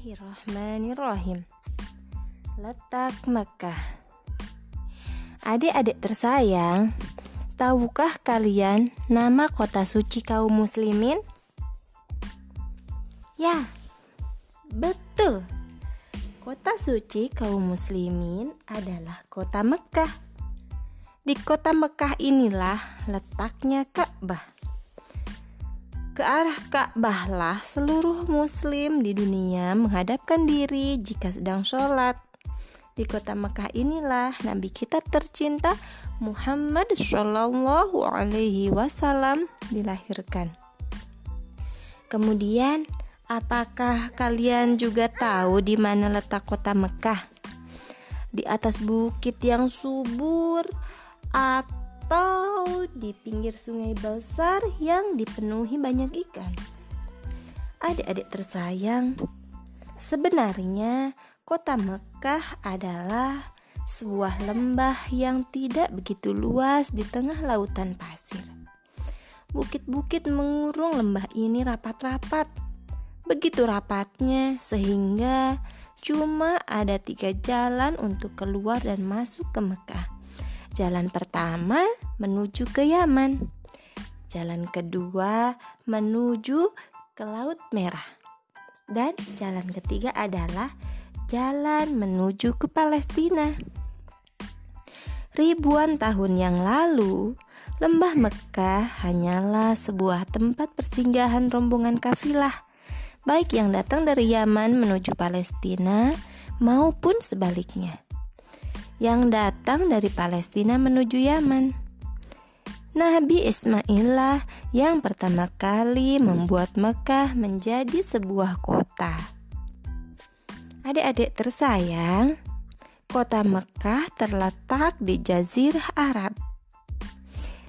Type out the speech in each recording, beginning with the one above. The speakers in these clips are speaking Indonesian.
Bismillahirrahmanirrahim. Letak Mekah. Adik-adik tersayang Tahukah kalian nama kota suci kaum muslimin? Ya, betul. Kota suci kaum muslimin adalah kota Mekah. Di kota Mekah inilah letaknya Ka'bah ke arah Ka'bah lah seluruh muslim di dunia menghadapkan diri jika sedang sholat. Di kota Mekah inilah Nabi kita tercinta Muhammad Shallallahu Alaihi Wasallam dilahirkan. Kemudian, apakah kalian juga tahu di mana letak kota Mekah? Di atas bukit yang subur atau atau di pinggir sungai besar yang dipenuhi banyak ikan. Adik-adik tersayang, sebenarnya kota Mekah adalah sebuah lembah yang tidak begitu luas di tengah lautan pasir. Bukit-bukit mengurung lembah ini rapat-rapat. Begitu rapatnya sehingga cuma ada tiga jalan untuk keluar dan masuk ke Mekah Jalan pertama menuju ke Yaman. Jalan kedua menuju ke Laut Merah. Dan jalan ketiga adalah jalan menuju ke Palestina. Ribuan tahun yang lalu, Lembah Mekah hanyalah sebuah tempat persinggahan rombongan kafilah, baik yang datang dari Yaman menuju Palestina maupun sebaliknya yang datang dari Palestina menuju Yaman. Nabi Ismail yang pertama kali membuat Mekah menjadi sebuah kota. Adik-adik tersayang, kota Mekah terletak di Jazirah Arab.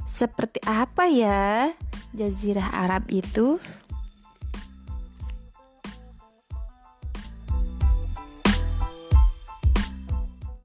Seperti apa ya Jazirah Arab itu?